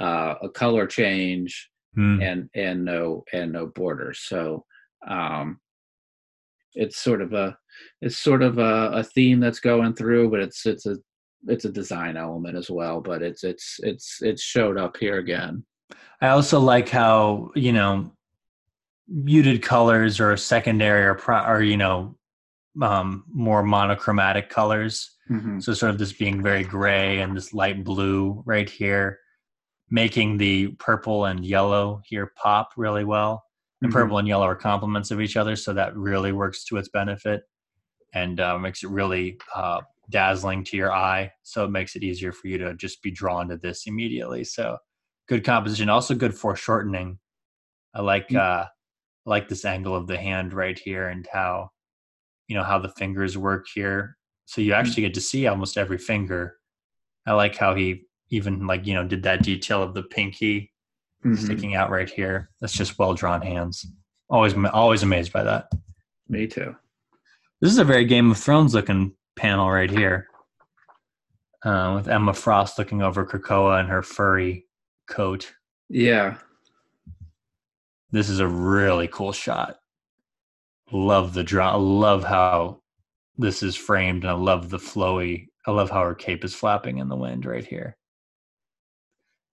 uh a color change Hmm. and and no and no borders so um it's sort of a it's sort of a, a theme that's going through but it's it's a it's a design element as well but it's it's it's it's showed up here again I also like how you know muted colors or secondary or pro- or you know um, more monochromatic colors. mm-hmm. So sort of this being very gray and this light blue right here, making the purple and yellow here pop really well. And Mhm. purple and yellow are complements of each other, so that really works to its benefit and uh, makes it really uh, dazzling to your eye. So it makes it easier for you to just be drawn to this immediately. So good composition, also good foreshortening. I like Mm. uh, I like this angle of the hand right here and how you know how the fingers work here. So you actually get to see almost every finger. I like how he even like you know did that detail of the pinky Mhm. sticking out right here. That's just well drawn hands. Always always amazed by that. me too This is a very Game of Thrones looking panel right here, uh, with Emma Frost looking over Krakoa and her furry coat. yeah This is a really cool shot. Love the draw. Love how this is framed, and I love the flowy. I love how her cape is flapping in the wind right here.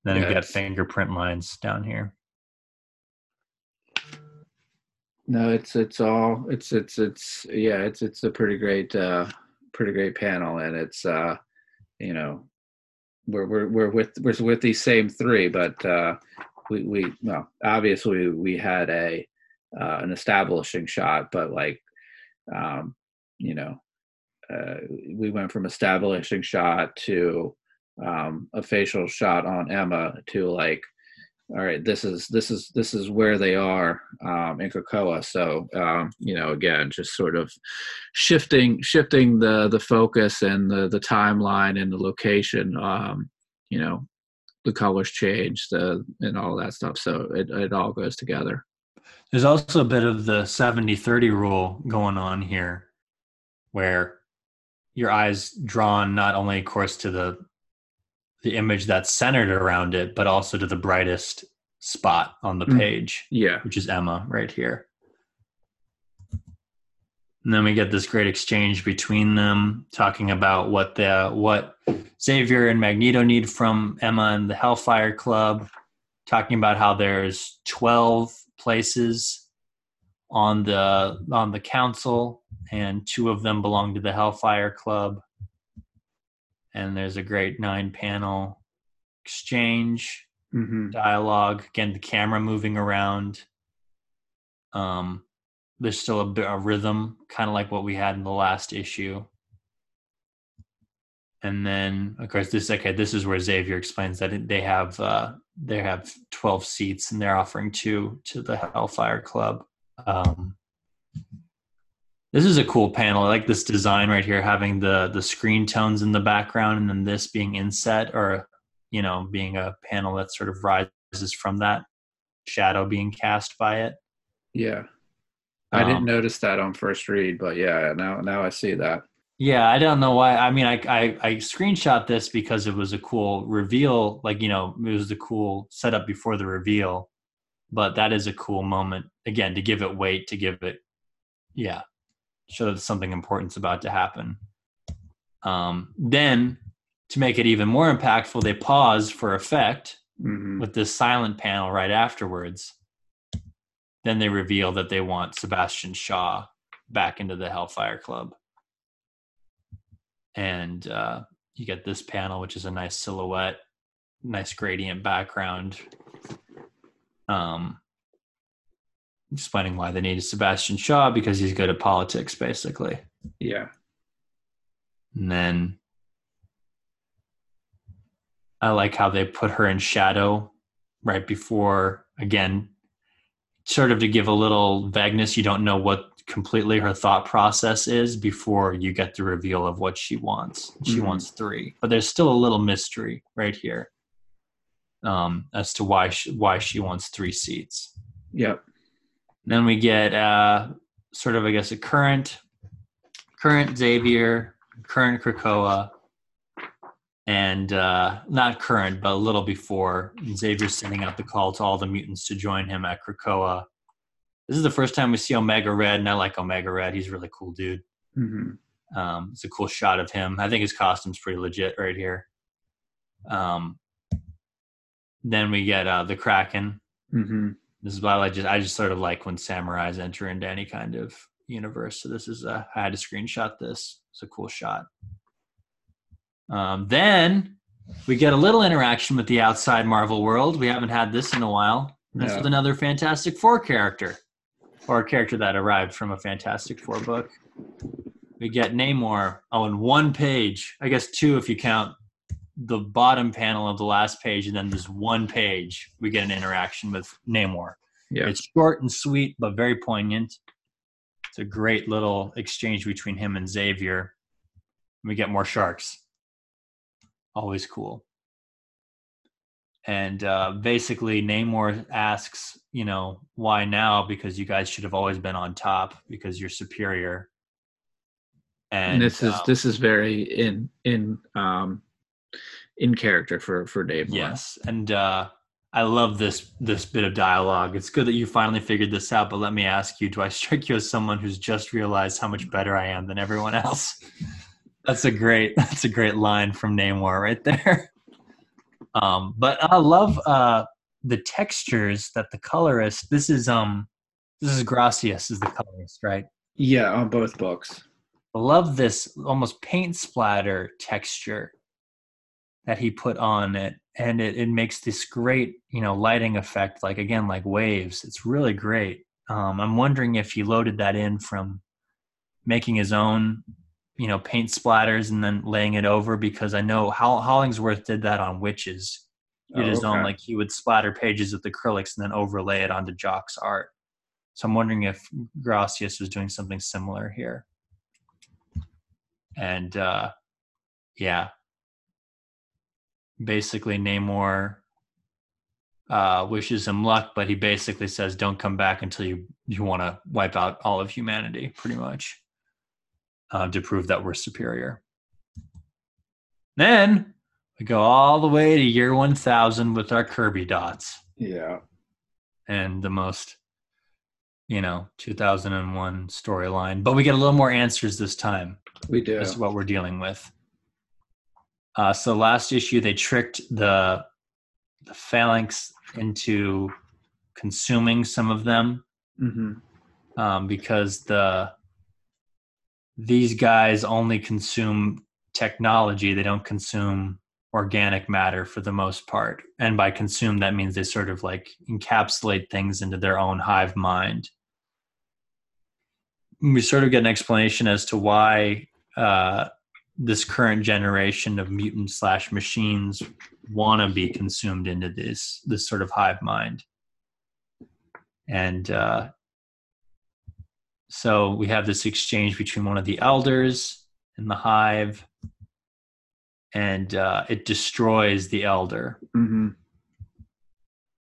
Then Yeah, we've got fingerprint lines down here. No, it's it's all it's it's it's yeah, it's it's a pretty great uh pretty great panel and it's uh you know we're we're we're with we're with these same three, but uh we we well obviously we had a uh an establishing shot, but like um you know uh we went from establishing shot to um a facial shot on Emma to like all right this is this is this is where they are um in Krakoa. So um you know again just sort of shifting shifting the the focus and the the timeline and the location um you know the colors change the and all that stuff. So it, it all goes together. There's also a bit of the 70 30 rule going on here where your eyes drawn not only of course to the the image that's centered around it but also to the brightest spot on the Mhm. page yeah. which is Emma right here. And then we get this great exchange between them talking about what the what Xavier and Magneto need from Emma and the Hellfire Club talking about how there's 12 places on the on the council and two of them belong to the Hellfire Club and there's a great nine panel exchange hmm dialogue. Again the camera moving around. Um there's still a, bit a rhythm kind of like what we had in the last issue. And then of course this okay this is where xavier explains that they have uh they have 12 seats and they're offering two to the hellfire club. Um this is a cool panel i like this design right here having the the screen tones in the background and then this being inset or you know being a panel that sort of rises from that shadow being cast by it yeah I didn't Um, notice that on first read but yeah now now I see that Yeah, I don't know why. I mean, I, I I screenshot this because it was a cool reveal. Like you know, it was the cool setup before the reveal. But that is a cool moment again to give it weight, to give it, yeah, show that something important's about to happen. Um, then to make it even more impactful, they pause for effect hmm with this silent panel right afterwards. Then they reveal that they want Sebastian Shaw back into the Hellfire Club. And uh, you get this panel, which is a nice silhouette, nice gradient background. Um, explaining why they needed Sebastian Shaw because he's good at politics, basically. Yeah. And then I like how they put her in shadow right before, again, sort of to give a little vagueness. You don't know what completely her thought process is before you get the reveal of what she wants. She Mhm. wants three, but there's still a little mystery right here um, as to why she, why she wants three seats. Yep. Then we get uh, sort of, I guess, a current, current Xavier, current Krakoa, and uh, not current, but a little before. Xavier's sending out the call to all the mutants to join him at Krakoa. This is the first time we see Omega Red, and I like Omega Red. He's a really cool dude. hmm Um, it's a cool shot of him. I think his costume's pretty legit right here. Um, then we get uh, the Kraken. hmm This is why I just I just sort of like when samurais enter into any kind of universe. So this is a I had to screenshot this. It's a cool shot. Um, then we get a little interaction with the outside Marvel world. We haven't had this in a while. This No. with another Fantastic Four character, or a character that arrived from a Fantastic Four book. We get Namor. Oh, in one page. I guess two if you count the bottom panel of the last page, and then this one page. We get an interaction with Namor. Yeah. It's short and sweet, but very poignant. It's a great little exchange between him and Xavier. We get more sharks. Always cool. And uh, basically, Namor asks, you know, why now? Because you guys should have always been on top because you're superior. And, and this is um, this is very in in um in character for for Dave. Moore. Yes, and uh, I love this this bit of dialogue. It's good that you finally figured this out. But let me ask you: Do I strike you as someone who's just realized how much better I am than everyone else? [laughs] That's a great that's a great line from Namor right there. [laughs] Um, but I love uh, the textures that the colorist. This is um this is Gracias is the colorist, right? yeah, on both books. I love this almost paint splatter texture that he put on it and it, it makes this great you know lighting effect like again like waves. It's really great. Um, i'm wondering if he loaded that in from making his own you know paint splatters and then laying it over because i know Hol- hollingsworth did that on Wytches. He did Oh, his own like he would splatter pages with acrylics and then overlay it onto jock's art. So i'm wondering if gracias was doing something similar here. And uh yeah basically namor uh wishes him luck but he basically says don't come back until you you want to wipe out all of humanity pretty much uh, to prove that we're superior then we go all the way to year 1000 with our kirby dots Yeah. and the most you know 2001 storyline but we get a little more answers this time We do. is what we're dealing with. Uh, so last issue, they tricked the the phalanx into consuming some of them hmm um, because the these guys only consume technology; they don't consume organic matter for the most part. And by consume, that means they sort of like encapsulate things into their own hive mind. We sort of get an explanation as to why uh, this current generation of mutant slash machines want to be consumed into this this sort of hive mind. And uh, so we have this exchange between one of the elders and the hive, and uh, it destroys the elder. hmm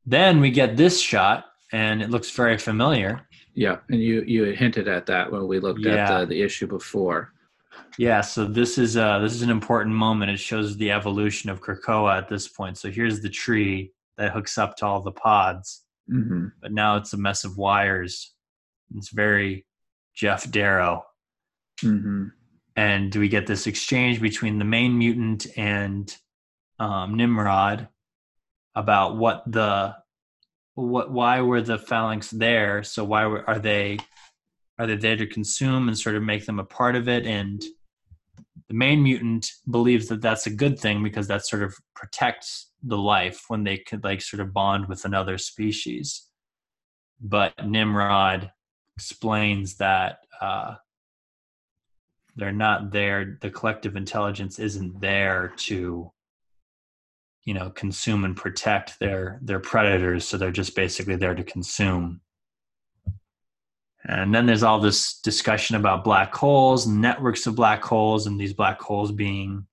Then we get this shot, and it looks very familiar. Yeah, and you you hinted at that when we looked Yeah. at the, the issue before. Yeah, so this is uh this is an important moment. It shows the evolution of Krakoa at this point. So here's the tree that hooks up to all the pods, hmm but now it's a mess of wires. It's very Geof Darrow. hmm and we get this exchange between the main mutant and um, Nimrod about what the what why were the phalanx there? So why were, are they are they there to consume and sort of make them a part of it? And the main mutant believes that that's a good thing because that sort of protects the life when they could like sort of bond with another species. but Nimrod explains that uh, they're not there. The collective intelligence isn't there to, you know, consume and protect their their predators. So they're just basically there to consume. And then there's all this discussion about black holes, networks of black holes, and these black holes being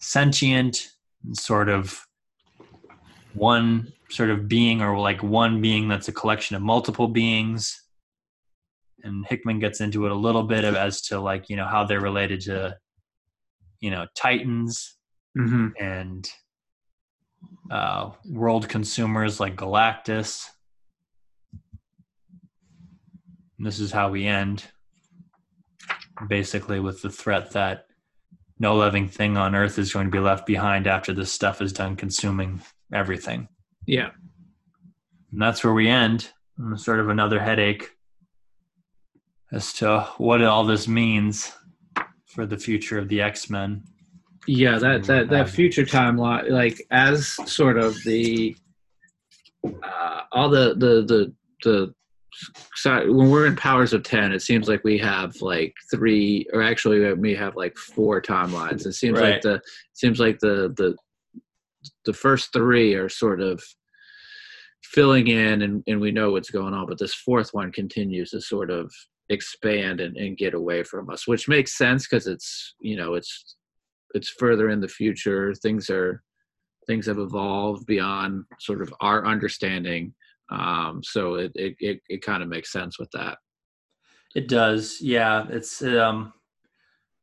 sentient, and sort of one sort of being, or like one being that's a collection of multiple beings. And Hickman gets into it a little bit of, as to like you know how they're related to, you know, titans Mm-hmm. and uh, world consumers like Galactus. And this is how we end, basically, with the threat that no living thing on Earth is going to be left behind after this stuff is done consuming everything. Yeah. And that's where we end. Sort of another headache as to what all this means for the future of the X Men. Yeah, that that that future timeline, like as sort of the uh, all the the the the so when we're in powers of 10 it seems like we have like three or actually uh, we have like four timelines. It seems like Right. the seems like the the the first three are sort of filling in and, and we know what's going on but this fourth one continues to sort of expand and, and get away from us which makes sense because it's you know it's it's further in the future. Things are things have evolved beyond sort of our understanding um so it it it, it kind of makes sense with that It does, yeah. It's um,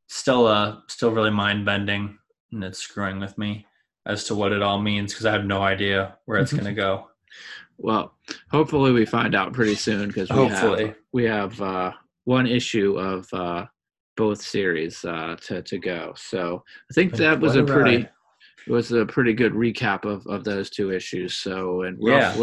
still uh, still really mind bending, and it's screwing with me as to what it all means because I have no idea where it's going [laughs] to go. well hopefully we find out pretty soon because we Hopefully. have we have uh one issue of uh both series uh to to go so i think that was What a pretty was a pretty good recap of of those two issues so and Yeah.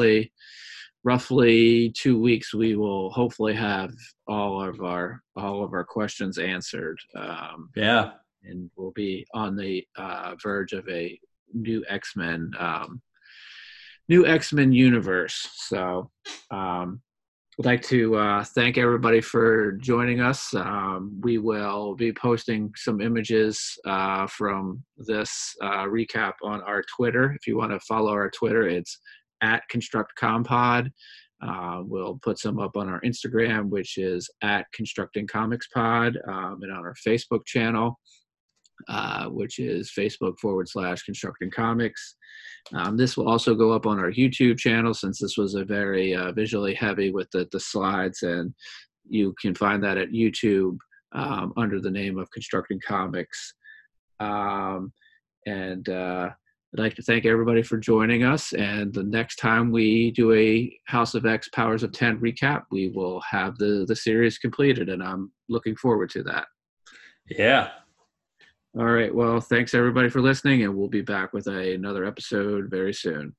Roughly two weeks we will hopefully have all of our all of our questions answered um Yeah, and we'll be on the uh, verge of a new X Men, um, new X Men universe. So, um, I'd like to uh, thank everybody for joining us. Um, we will be posting some images uh, from this uh, recap on our Twitter. If you want to follow our Twitter, it's at Construct Compod. Uh, we'll put some up on our Instagram, which is at Constructing Comics Pod, um, and on our Facebook channel uh, which is Facebook forward slash constructing comics. Um, this will also go up on our YouTube channel since this was a very uh, visually heavy with the, the slides, and you can find that at YouTube um, under the name of Constructing Comics. Um, and uh, I'd like to thank everybody for joining us. And the next time we do a House of X Powers of 10 recap, we will have the, the series completed, and I'm looking forward to that. yeah. All right. Well, thanks everybody for listening, and we'll be back with a, another episode very soon.